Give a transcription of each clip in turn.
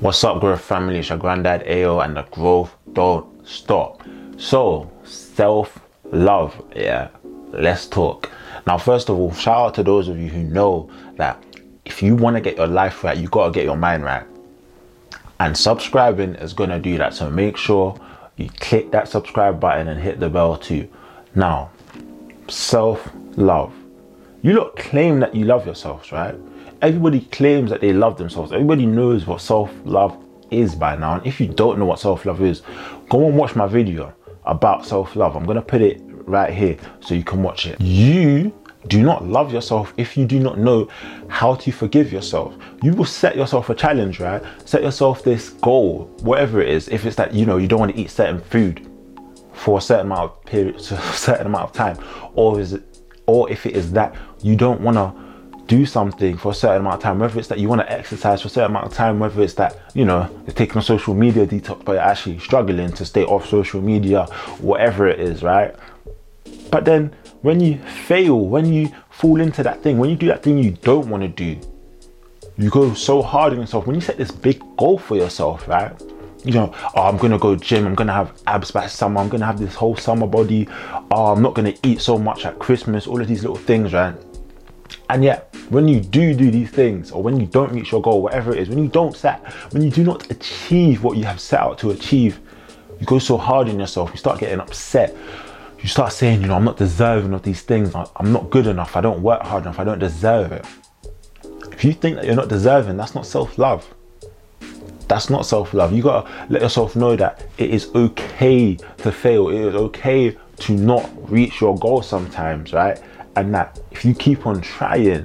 What's up, growth family? It's your granddad AO, and the growth don't stop. So, self love, yeah, let's talk. Now, first of all, shout out to those of you who know that if you want to get your life right, you got to get your mind right. And subscribing is going to do that. So, make sure you click that subscribe button and hit the bell too. Now, self love. You look claim that you love yourselves, right? Everybody claims that they love themselves. Everybody knows what self love is by now. And if you don't know what self love is, go and watch my video about self love. I'm going to put it right here so you can watch it. You do not love yourself if you do not know how to forgive yourself. You will set yourself a challenge, right? Set yourself this goal, whatever it is. If it's that you know you don't want to eat certain food for a certain amount of period, certain amount of time, or is it, or if it is that you don't want to do something for a certain amount of time, whether it's that you want to exercise for a certain amount of time, whether it's that, you know, you're taking a social media detox, but you're actually struggling to stay off social media, whatever it is, right? But then when you fail, when you fall into that thing, when you do that thing you don't want to do, you go so hard on yourself. When you set this big goal for yourself, right? You know, oh, I'm gonna go gym, I'm gonna have abs by summer, I'm gonna have this whole summer body, oh, I'm not gonna eat so much at Christmas, all of these little things, right? And yet, when you do do these things, or when you don't reach your goal, whatever it is, when you don't set, when you do not achieve what you have set out to achieve, you go so hard on yourself, you start getting upset. You start saying, you know, I'm not deserving of these things. I'm not good enough. I don't work hard enough. I don't deserve it. If you think that you're not deserving, that's not self love. That's not self love. You gotta let yourself know that it is okay to fail. It is okay to not reach your goal sometimes, right? And that if you keep on trying,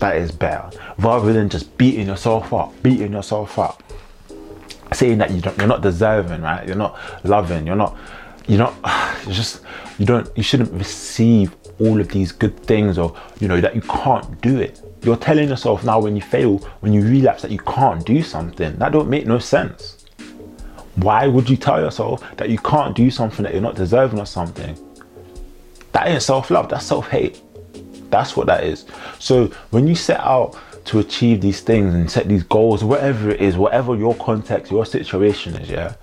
that is better rather than just beating yourself up, beating yourself up, saying that you don't, you're not deserving, right? You're not loving, you're not, you're not, you're just, you don't, you shouldn't receive all of these good things or, you know, that you can't do it. You're telling yourself now when you fail, when you relapse that you can't do something. That don't make no sense. Why would you tell yourself that you can't do something that you're not deserving of something? That ain't self love, that's self hate. That's what that is. So when you set out to achieve these things and set these goals, whatever it is, whatever your context, your situation is, yeah,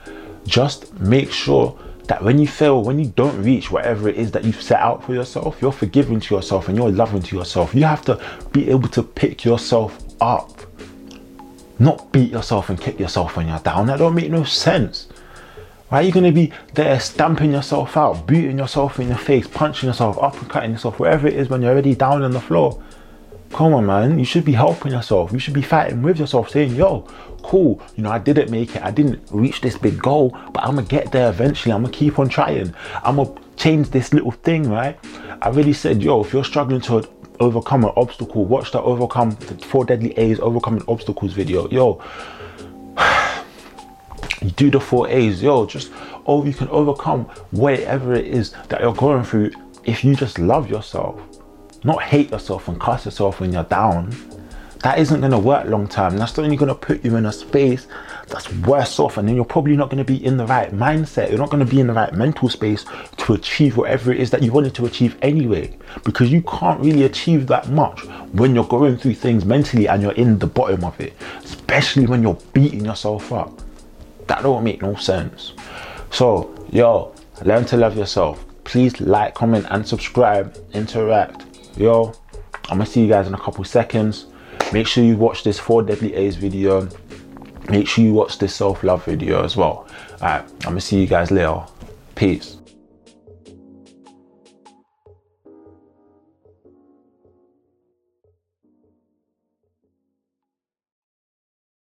just make sure that when you fail, when you don't reach whatever it is that you've set out for yourself, you're forgiving to yourself and you're loving to yourself. You have to be able to pick yourself up, not beat yourself and kick yourself when you're down. That don't make no sense. Why are you going to be there stamping yourself out, beating yourself in the face, punching yourself, uppercutting yourself, wherever it is when you're already down on the floor? Come on, man. You should be helping yourself. You should be fighting with yourself, saying, yo, cool, you know, I didn't make it. I didn't reach this big goal, but I'm going to get there eventually. I'm going to keep on trying. I'm going to change this little thing, right? I really said, yo, if you're struggling to overcome an obstacle, watch the overcome the four deadly A's overcoming obstacles video. Yo, do the four A's, yo, just oh, you can overcome whatever it is that you're going through if you just love yourself, not hate yourself and cuss yourself when you're down. That isn't gonna work long term. That's only gonna put you in a space that's worse off, and then you're probably not gonna be in the right mindset. You're not gonna be in the right mental space to achieve whatever it is that you wanted to achieve anyway. Because you can't really achieve that much when you're going through things mentally and you're in the bottom of it, especially when you're beating yourself up. That don't make no sense. So, yo, learn to love yourself. Please like, comment, and subscribe. Interact. Yo, I'm gonna see you guys in a couple seconds. Make sure you watch this four deadly A's video. Make sure you watch this self-love video as well. Alright, I'm gonna see you guys later. Peace.